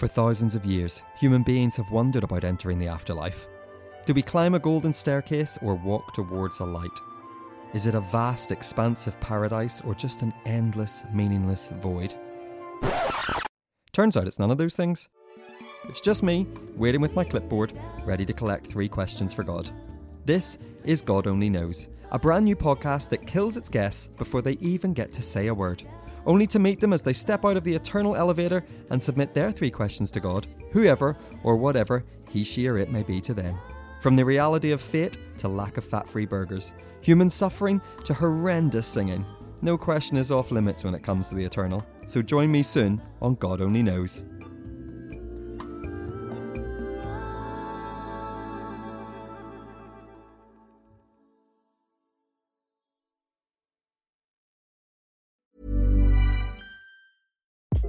For thousands of years, human beings have wondered about entering the afterlife. Do we climb a golden staircase or walk towards a light? Is it a vast, expansive paradise or just an endless, meaningless void? Turns out it's none of those things. It's just me, waiting with my clipboard, ready to collect three questions for God. This is God Only Knows, a brand new podcast that kills its guests before they even get to say a word, only to meet them as they step out of the eternal elevator and submit their three questions to God, whoever or whatever he, she, or it may be to them. From the reality of fate to lack of fat free burgers, human suffering to horrendous singing. No question is off limits when it comes to the eternal. So join me soon on God Only Knows.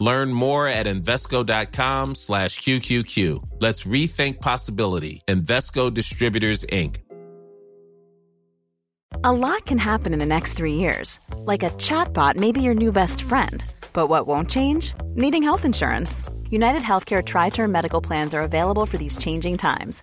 Learn more at Invesco.com slash QQQ. Let's rethink possibility. Invesco Distributors, Inc. A lot can happen in the next three years. Like a chatbot may be your new best friend. But what won't change? Needing health insurance. United Healthcare Tri Term Medical Plans are available for these changing times.